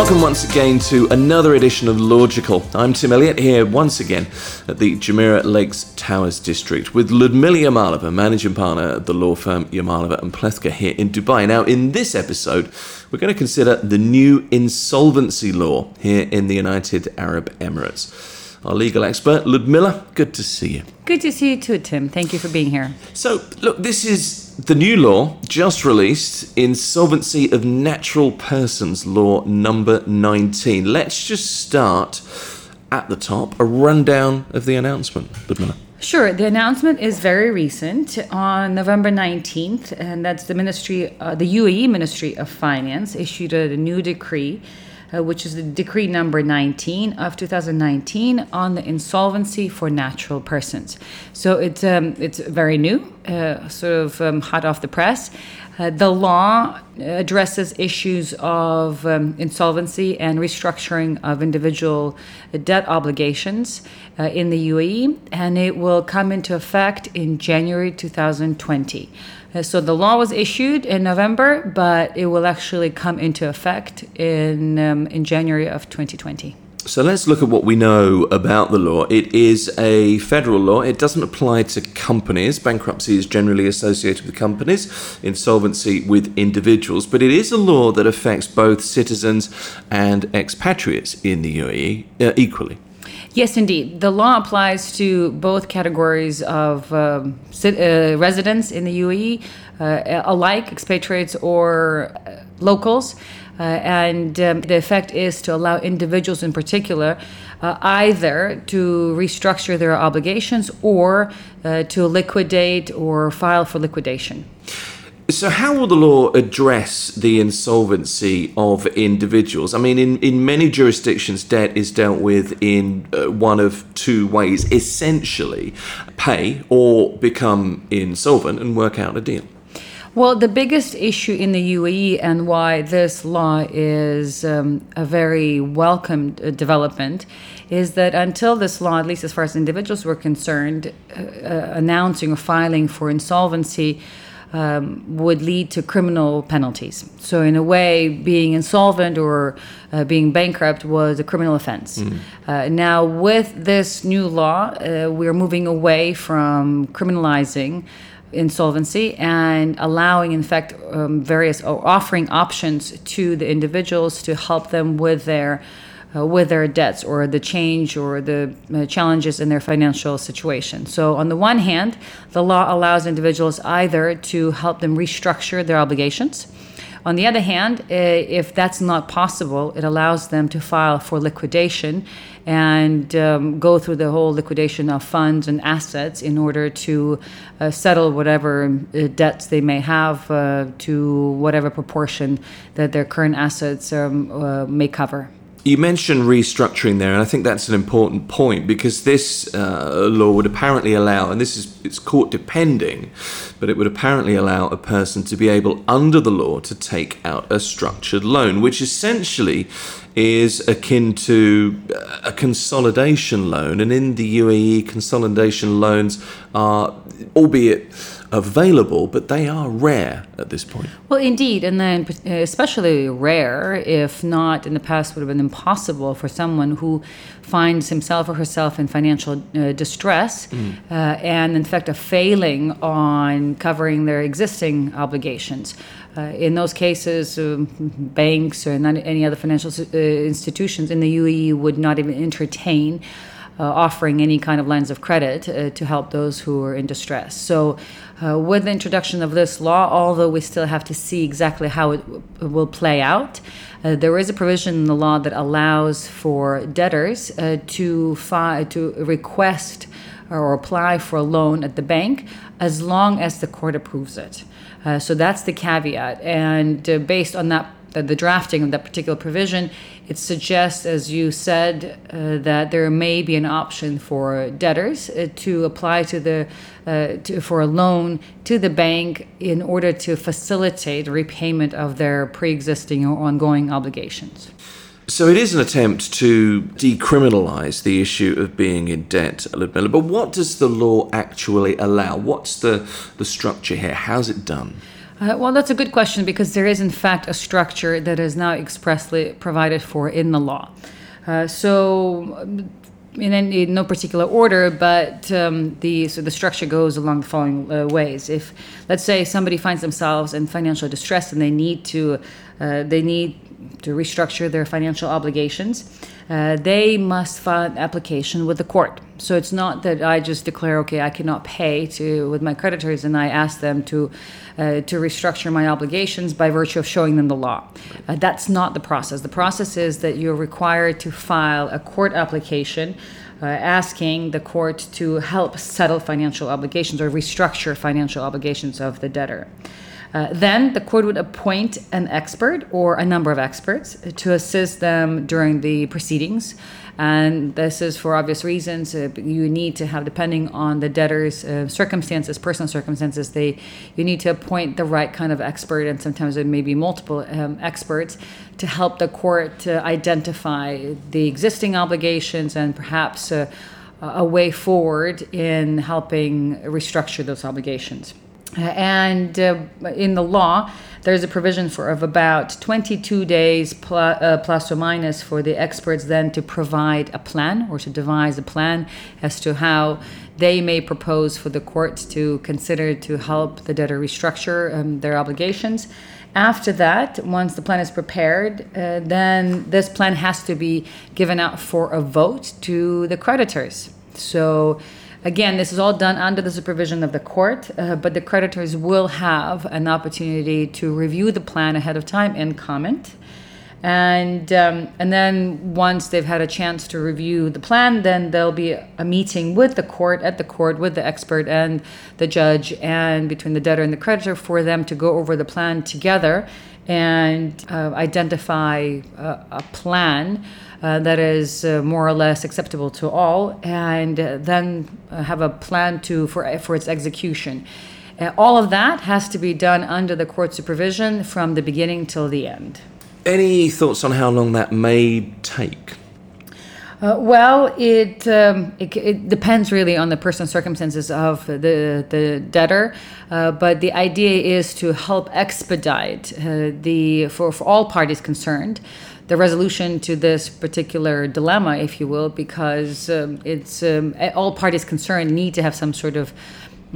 welcome once again to another edition of Logical. I'm Tim Elliott here once again at the Jumeirah Lakes Towers District with Ludmila Yamalova, managing partner at the law firm Yamalova and Plewka here in Dubai. Now, in this episode, we're going to consider the new insolvency law here in the United Arab Emirates our legal expert, Ludmila. Good to see you. Good to see you too, Tim. Thank you for being here. So, look, this is the new law just released Insolvency of Natural Persons Law number 19. Let's just start at the top a rundown of the announcement, Ludmila. Sure. The announcement is very recent on November 19th, and that's the Ministry, uh, the UAE Ministry of Finance issued a new decree uh, which is the decree number 19 of 2019 on the insolvency for natural persons. So it's um, it's very new, uh, sort of um, hot off the press. Uh, the law addresses issues of um, insolvency and restructuring of individual debt obligations uh, in the UAE, and it will come into effect in January 2020. So the law was issued in November, but it will actually come into effect in um, in January of 2020. So let's look at what we know about the law. It is a federal law. It doesn't apply to companies. Bankruptcy is generally associated with companies, insolvency with individuals, but it is a law that affects both citizens and expatriates in the UAE uh, equally. Yes, indeed. The law applies to both categories of um, uh, residents in the UAE, uh, alike expatriates or uh, locals. Uh, and um, the effect is to allow individuals in particular uh, either to restructure their obligations or uh, to liquidate or file for liquidation. So, how will the law address the insolvency of individuals? I mean, in, in many jurisdictions, debt is dealt with in uh, one of two ways essentially, pay or become insolvent and work out a deal. Well, the biggest issue in the UAE and why this law is um, a very welcome uh, development is that until this law, at least as far as individuals were concerned, uh, uh, announcing or filing for insolvency um, would lead to criminal penalties. So, in a way, being insolvent or uh, being bankrupt was a criminal offense. Mm. Uh, now, with this new law, uh, we're moving away from criminalizing insolvency and allowing, in fact, um, various or offering options to the individuals to help them with their uh, with their debts or the change or the uh, challenges in their financial situation. So, on the one hand, the law allows individuals either to help them restructure their obligations. On the other hand, uh, if that's not possible, it allows them to file for liquidation and um, go through the whole liquidation of funds and assets in order to uh, settle whatever uh, debts they may have uh, to whatever proportion that their current assets um, uh, may cover. You mentioned restructuring there, and I think that's an important point because this uh, law would apparently allow, and this is it's court depending, but it would apparently allow a person to be able, under the law, to take out a structured loan, which essentially is akin to a consolidation loan. And in the UAE, consolidation loans are, albeit available, but they are rare at this point. Well, indeed, and then especially rare, if not in the past would have been impossible for someone who finds himself or herself in financial uh, distress mm. uh, and, in fact, a failing on covering their existing obligations. Uh, in those cases, um, banks or any other financial uh, institutions in the UAE would not even entertain uh, offering any kind of lines of credit uh, to help those who are in distress. So, uh, with the introduction of this law, although we still have to see exactly how it w- will play out, uh, there is a provision in the law that allows for debtors uh, to fi- to request or apply for a loan at the bank as long as the court approves it. Uh, so that's the caveat, and based on that the, the drafting of that particular provision, it suggests, as you said, uh, that there may be an option for debtors uh, to apply to the uh, to, for a loan to the bank in order to facilitate repayment of their pre-existing or ongoing obligations. So it is an attempt to decriminalise the issue of being in debt, Ludmila. But what does the law actually allow? What's the, the structure here? How's it done? Uh, well, that's a good question because there is, in fact, a structure that is now expressly provided for in the law. Uh, so, um, in, any, in no particular order, but um, the so the structure goes along the following uh, ways. If, let's say, somebody finds themselves in financial distress and they need to, uh, they need to restructure their financial obligations, uh, they must file an application with the court. So it's not that I just declare, okay, I cannot pay to with my creditors, and I ask them to uh, to restructure my obligations by virtue of showing them the law. Uh, that's not the process. The process is that you're required to file a court application. Uh, asking the court to help settle financial obligations or restructure financial obligations of the debtor. Uh, then the court would appoint an expert or a number of experts to assist them during the proceedings. And this is for obvious reasons. Uh, you need to have, depending on the debtor's uh, circumstances, personal circumstances, they you need to appoint the right kind of expert, and sometimes it may be multiple um, experts to help the court to identify the existing obligations and perhaps uh, a way forward in helping restructure those obligations. And uh, in the law, there's a provision for of about 22 days plus, uh, plus or minus for the experts then to provide a plan or to devise a plan as to how they may propose for the court to consider to help the debtor restructure um, their obligations. After that, once the plan is prepared, uh, then this plan has to be given out for a vote to the creditors. So Again, this is all done under the supervision of the court, uh, but the creditors will have an opportunity to review the plan ahead of time and comment. And um, and then once they've had a chance to review the plan, then there'll be a meeting with the court at the court with the expert and the judge and between the debtor and the creditor for them to go over the plan together and uh, identify a, a plan uh, that is uh, more or less acceptable to all, and uh, then uh, have a plan to for for its execution. Uh, all of that has to be done under the court supervision from the beginning till the end. Any thoughts on how long that may take? Uh, well, it, um, it, it depends really on the personal circumstances of the the debtor, uh, but the idea is to help expedite uh, the for, for all parties concerned the resolution to this particular dilemma, if you will, because um, it's um, all parties concerned need to have some sort of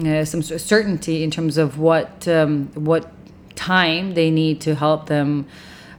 uh, some sort of certainty in terms of what um, what time they need to help them.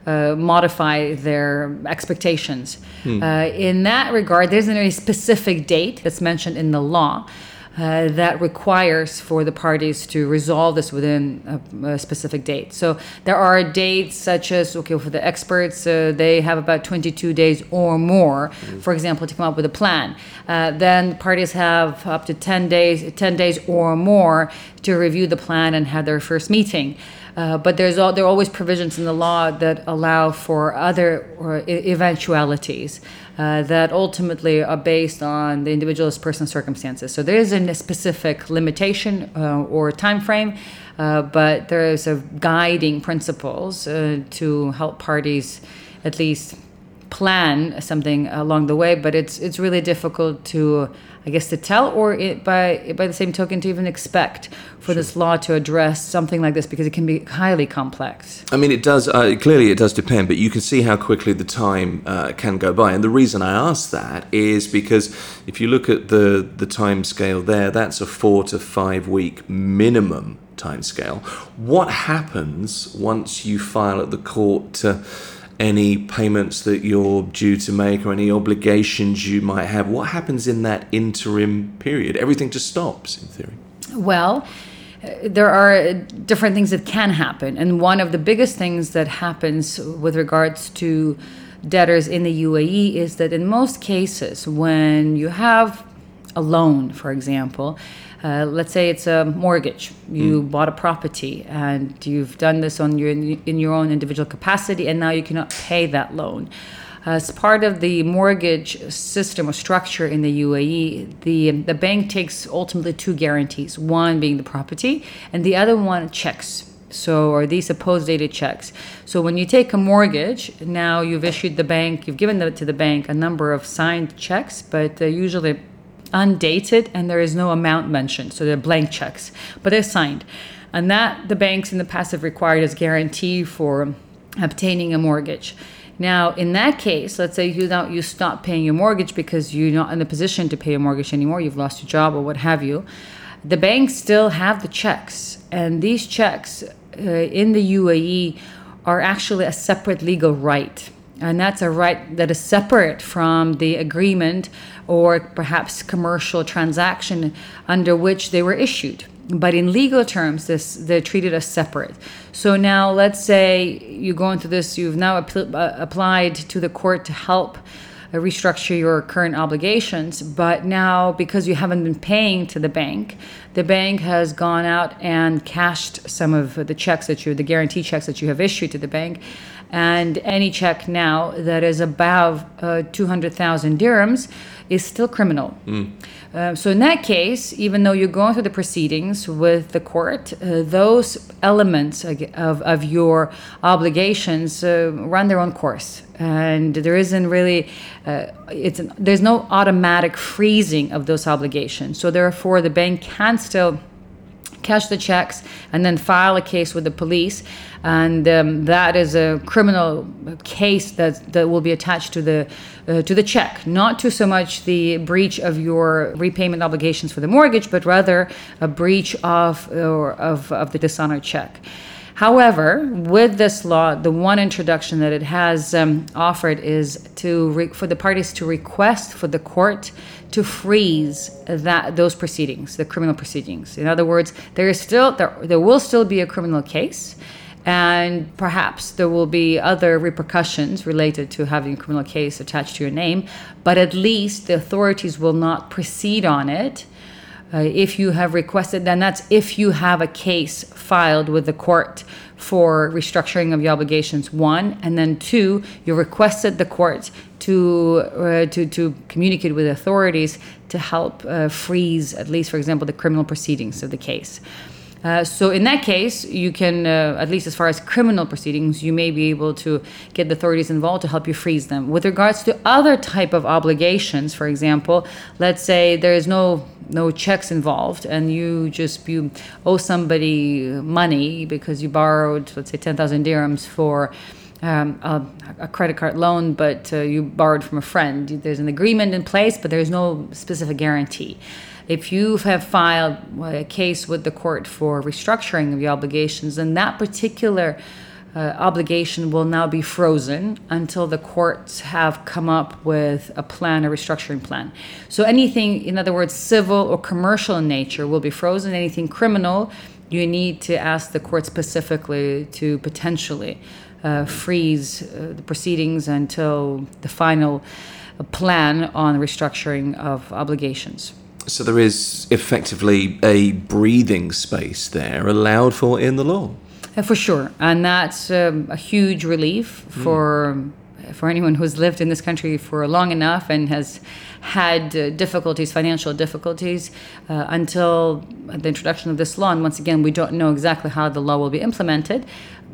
Uh, modify their expectations. Hmm. Uh, in that regard, there isn't any specific date that's mentioned in the law, uh, that requires for the parties to resolve this within a, a, specific date. So there are dates such as, okay, for the experts, uh, they have about 22 days or more, mm. for example, to come up with a plan. Uh, then parties have up to 10 days, 10 days or more to review the plan and have their first meeting. Uh, but there's all, there are always provisions in the law that allow for other eventualities uh, that ultimately are based on the individual's personal circumstances. So there isn't a specific limitation uh, or time frame, uh, but there is a guiding principles uh, to help parties at least plan something along the way. But it's it's really difficult to I guess to tell, or it, by by the same token, to even expect for sure. this law to address something like this because it can be highly complex. I mean, it does. Uh, clearly, it does depend, but you can see how quickly the time uh, can go by. And the reason I ask that is because if you look at the the time scale there, that's a four to five week minimum time scale. What happens once you file at the court to any payments that you're due to make or any obligations you might have. What happens in that interim period? Everything just stops, in theory. Well, uh, there are different things that can happen. And one of the biggest things that happens with regards to debtors in the UAE is that in most cases, when you have a loan, for example, uh, let's say it's a mortgage. You mm. bought a property and you've done this on your in your own individual capacity, and now you cannot pay that loan. As part of the mortgage system or structure in the UAE, the the bank takes ultimately two guarantees: one being the property, and the other one checks. So, are these supposed dated checks? So, when you take a mortgage, now you've issued the bank, you've given the, to the bank a number of signed checks, but uh, usually undated and there is no amount mentioned. So they're blank checks, but they're signed. and that the banks in the past have required as guarantee for obtaining a mortgage. Now, in that case, let's say you don't you stop paying your mortgage because you're not in a position to pay a mortgage anymore, you've lost your job or what have you. The banks still have the checks, and these checks uh, in the UAE are actually a separate legal right. And that's a right that is separate from the agreement or perhaps commercial transaction under which they were issued. But in legal terms, this they're treated as separate. So now, let's say you're going through this, you've now apl- uh, applied to the court to help uh, restructure your current obligations, but now because you haven't been paying to the bank, the bank has gone out and cashed some of the checks that you, the guarantee checks that you have issued to the bank, and any check now that is above uh, 200,000 dirhams is still criminal. Uh, so in that case, even though you're going through the proceedings with the court, uh, those elements of, of your obligations uh, run their own course, and there isn't really uh, it's an, there's no automatic freezing of those obligations. So therefore, the bank can still cash the checks and then file a case with the police. And um, that is a criminal case that, that will be attached to the uh, to the check. Not to so much the breach of your repayment obligations for the mortgage but rather a breach of or of, of the dishonored check However, with this law, the one introduction that it has um, offered is to re- for the parties to request for the court to freeze that those proceedings, the criminal proceedings. In other words, there is still there, there will still be a criminal case, and perhaps there will be other repercussions related to having a criminal case attached to your name. But at least the authorities will not proceed on it. Uh, if you have requested, then that's if you have a case filed with the court for restructuring of your obligations. One, and then two, you requested the court to uh, to to communicate with authorities to help uh, freeze, at least for example, the criminal proceedings of the case. Uh, so in that case, you can, uh, at least as far as criminal proceedings, you may be able to get the authorities involved to help you freeze them. With regards to other type of obligations, for example, let's say there is no no checks involved, and you just you owe somebody money because you borrowed, let's say, ten thousand dirhams for. Um, a, a credit card loan, but uh, you borrowed from a friend. There's an agreement in place, but there's no specific guarantee. If you have filed a case with the court for restructuring of your obligations, then that particular uh, obligation will now be frozen until the courts have come up with a plan, a restructuring plan. So anything, in other words, civil or commercial in nature will be frozen. Anything criminal, you need to ask the court specifically to potentially uh, freeze uh, the proceedings until the final plan on restructuring of obligations. So there is effectively a breathing space there allowed for in the law. Uh, for sure, and that's um, a huge relief for for anyone who's lived in this country for long enough and has had uh, difficulties, financial difficulties, uh, until the introduction of this law. And once again, we don't know exactly how the law will be implemented,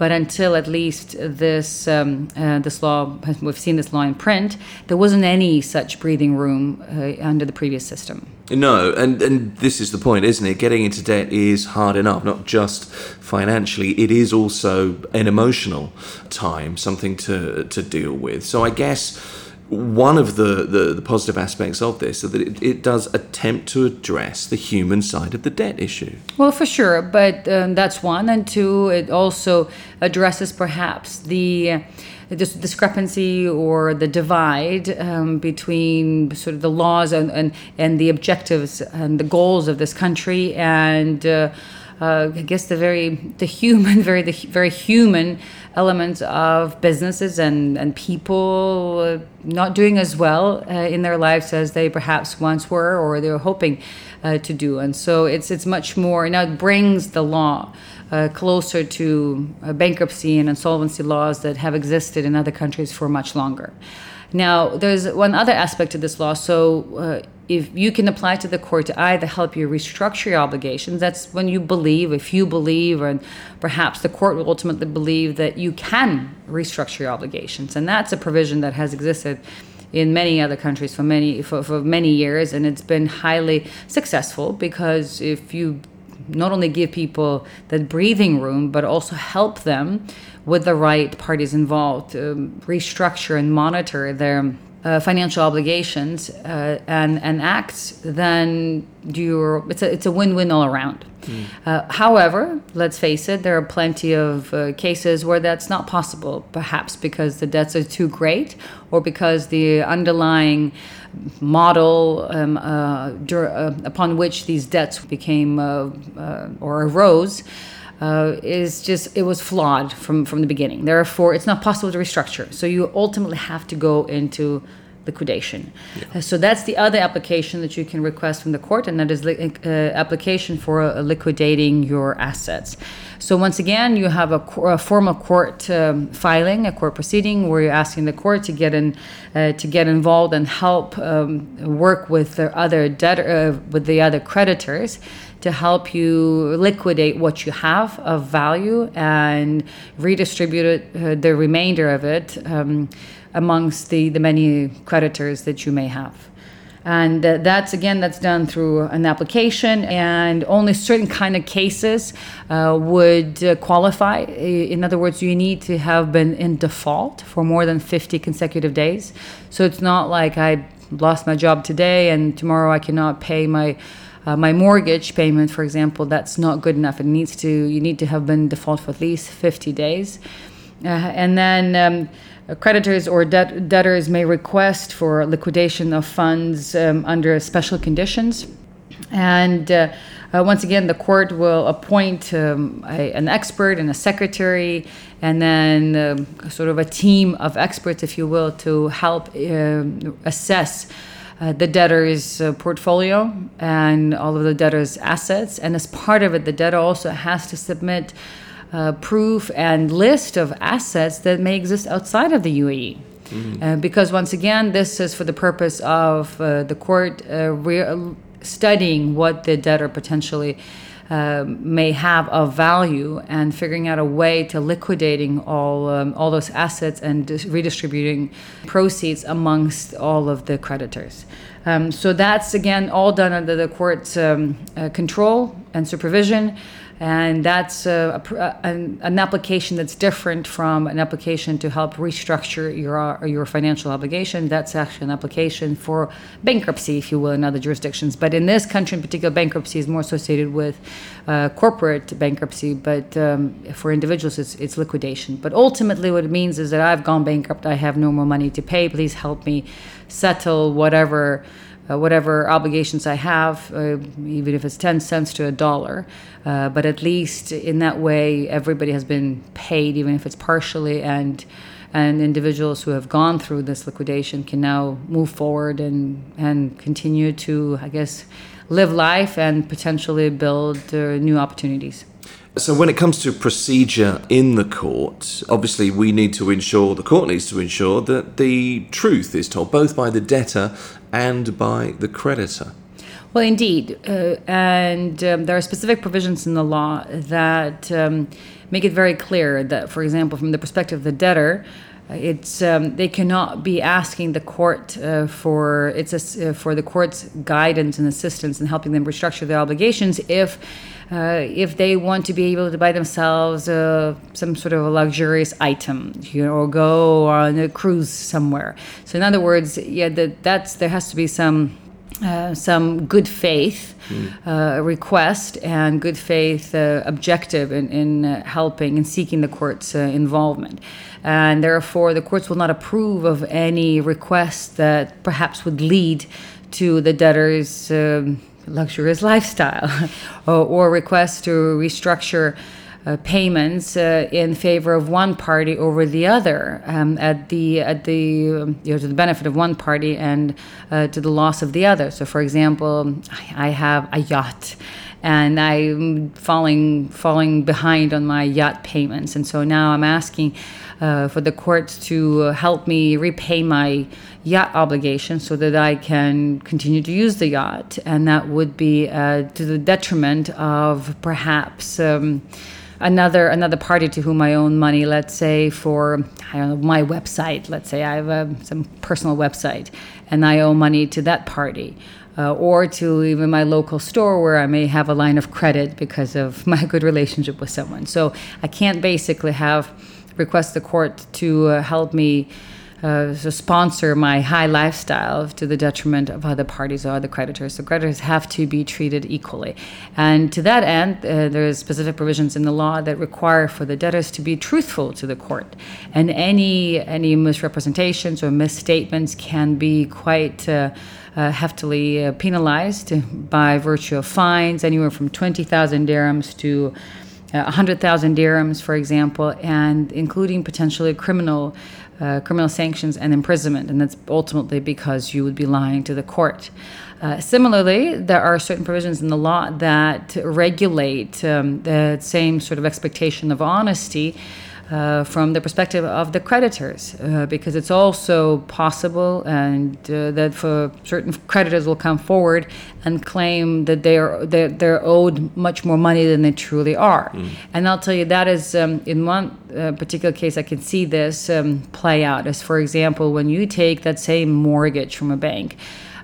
but until at least this um, uh, this law, we've seen this law in print, there wasn't any such breathing room uh, under the previous system. No, and and this is the point, isn't it? Getting into debt is hard enough, not just financially. It is also an emotional time, something to to deal with. So I guess one of the, the, the positive aspects of this is that it, it does attempt to address the human side of the debt issue. Well, for sure, but um, that's one, and two, it also addresses perhaps the dis- discrepancy or the divide um, between sort of the laws and, and and the objectives and the goals of this country and. Uh, uh, I guess the very the human, very the very human elements of businesses and and people uh, not doing as well uh, in their lives as they perhaps once were or they were hoping uh, to do. And so it's it's much more now it brings the law uh, closer to uh, bankruptcy and insolvency laws that have existed in other countries for much longer. Now, there's one other aspect to this law. So, uh, if you can apply to the court to either help you restructure your obligations, that's when you believe, if you believe, and perhaps the court will ultimately believe that you can restructure your obligations. And that's a provision that has existed in many other countries for many for, for many years and it's been highly successful because if you not only give people that breathing room, but also help them with the right parties involved to restructure and monitor their uh, financial obligations uh, and and acts, then you're it's a it's a win-win all around. Mm. Uh, however, let's face it, there are plenty of uh, cases where that's not possible, perhaps because the debts are too great, or because the underlying model um, uh, dur- uh, upon which these debts became or arose uh, is just it was flawed from from the beginning. Therefore, it's not possible to restructure. So you ultimately have to go into liquidation. Yeah. So that's the other application that you can request from the court, and that is li- uh, application for uh, liquidating your assets. So once again, you have a, a formal court um, filing, a court proceeding, where you're asking the court to get in, uh, to get involved and help um, work with the other debtor, uh, with the other creditors to help you liquidate what you have of value and redistribute it, uh, the remainder of it um, amongst the, the many creditors that you may have. And that's again, that's done through an application, and only certain kind of cases uh, would uh, qualify. In other words, you need to have been in default for more than 50 consecutive days. So it's not like I lost my job today and tomorrow I cannot pay my uh, my mortgage payment, for example, that's not good enough. It needs to you need to have been default for at least 50 days, uh, and then. Um, creditors or debt, debtors may request for liquidation of funds um, under special conditions. And uh, uh, once again, the court will appoint um, a, an expert and a secretary, and then um, sort of a team of experts, if you will, to help um, assess uh, the debtor's uh, portfolio and all of the debtor's assets. And as part of it, the debtor also has to submit uh, proof and list of assets that may exist outside of the UAE. Mm-hmm. Uh, because once again, this is for the purpose of uh, the court uh, re- studying what the debtor potentially may have of value and figuring out a way to liquidating all um, all those assets and dis- redistributing proceeds amongst all of the creditors. Um, so that's again all done under the court's um, uh, control and supervision and that's a, a, an, application that's different from an application to help restructure your your financial obligation. That's actually an application for bankruptcy, if you will, in other jurisdictions. But in this country, in particular, bankruptcy is more associated with uh, corporate bankruptcy. But um, for individuals, it's, it's liquidation. But ultimately, what it means is that I've gone bankrupt. I have no more money to pay. Please help me settle whatever uh, whatever obligations I have, uh, even if it's 10 cents to a dollar. Uh, but at least in that way, everybody has been paid, even if it's partially, and and individuals who have gone through this liquidation can now move forward and and continue to, I guess, live life and potentially build uh, new opportunities. So, when it comes to procedure in the court, obviously we need to ensure, the court needs to ensure that the truth is told, both by the debtor and by the creditor. Well, indeed. Uh, and um, there are specific provisions in the law that um, make it very clear that, for example, from the perspective of the debtor, it's um, they cannot be asking the court uh, for it's a, uh, for the court's guidance and assistance in helping them restructure their obligations if uh, if they want to be able to buy themselves uh, some sort of a luxurious item, you know, or go on a cruise somewhere. So in other words, yeah, that that's there has to be some uh, some good faith mm. uh, request and good faith uh, objective in, in uh, helping and seeking the court's uh, involvement. And therefore, the courts will not approve of any request that perhaps would lead to the debtor's um, luxurious lifestyle or, or requests to restructure uh, payments uh, in favor of one party over the other um, at the at the um, you know to the benefit of one party and uh, to the loss of the other. So, for example, I have a yacht. And I'm falling falling behind on my yacht payments, and so now I'm asking uh, for the courts to help me repay my yacht obligation so that I can continue to use the yacht, and that would be uh, to the detriment of perhaps. Um, another another party to whom I own money, let's say for I don't know my website. Let's say I have a, some personal website, and I owe money to that party. Uh, or to even my local store where I may have a line of credit because of my good relationship with someone. So I can't basically have request the court to uh, help me uh, sponsor my high lifestyle to the detriment of other parties or other creditors. So creditors have to be treated equally. And to that end, uh, there's specific provisions in the law that require for the debtors to be truthful to the court. And any any misrepresentations or misstatements can be quite uh, uh, heftily uh, penalized by virtue of fines, anywhere from 20,000 dirhams to uh, 100,000 dirhams, for example, and including potentially criminal uh, criminal sanctions and imprisonment, and that's ultimately because you would be lying to the court. Uh, similarly, there are certain provisions in the law that regulate um, the same sort of expectation of honesty uh, from the perspective of the creditors, uh, because it's also possible and uh, that for certain creditors will come forward and claim that they are they're, they're owed much more money than they truly are. Mm. And I'll tell you that is um, in one uh, particular case I can see this um, play out. As for example, when you take that same mortgage from a bank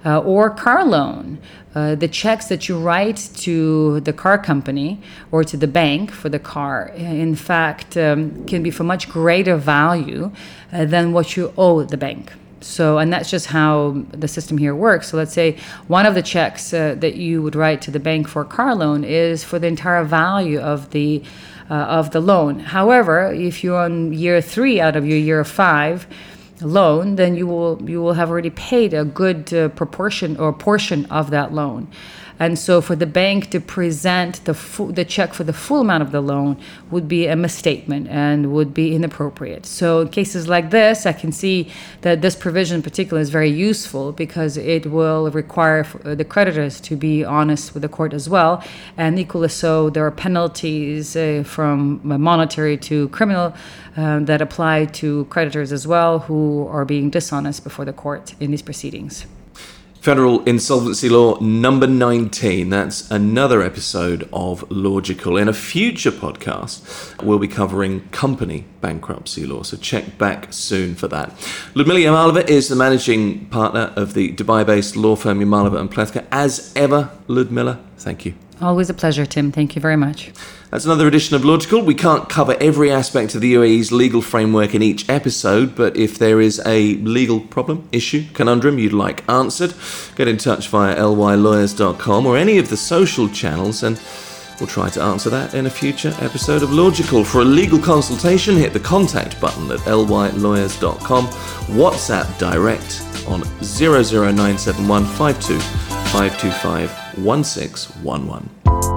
uh, or car loan. Uh, the checks that you write to the car company or to the bank for the car, in fact, um, can be for much greater value uh, than what you owe the bank. So, and that's just how the system here works. So, let's say one of the checks uh, that you would write to the bank for a car loan is for the entire value of the uh, of the loan. However, if you're on year three out of your year five, loan, then you will you will have already paid a good uh, proportion or portion of that loan. And so for the bank to present the the check for the full amount of the loan would be a misstatement and would be inappropriate. So in cases like this, I can see that this provision in particular is very useful because it will require the creditors to be honest with the court as well. And equally so, there are penalties uh, from monetary to criminal um, that apply to creditors as well who are being dishonest before the court in these proceedings. Federal Insolvency Law number 19. That's another episode of Logical. In a future podcast, we'll be covering company bankruptcy law, so check back soon for that. Ludmila Yamalova is the managing partner of the Dubai based law firm Yamalova and Plewka. As ever, Ludmila, thank you. Always a pleasure, Tim. Thank you very much. That's another edition of Logical. We can't cover every aspect of the UAE's legal framework in each episode, but if there is a legal problem, issue, conundrum you'd like answered, get in touch via lylawyers.com or any of the social channels and we'll try to answer that in a future episode of Logical. For a legal consultation, hit the contact button at lylawyers.com, WhatsApp direct on 00971 52511.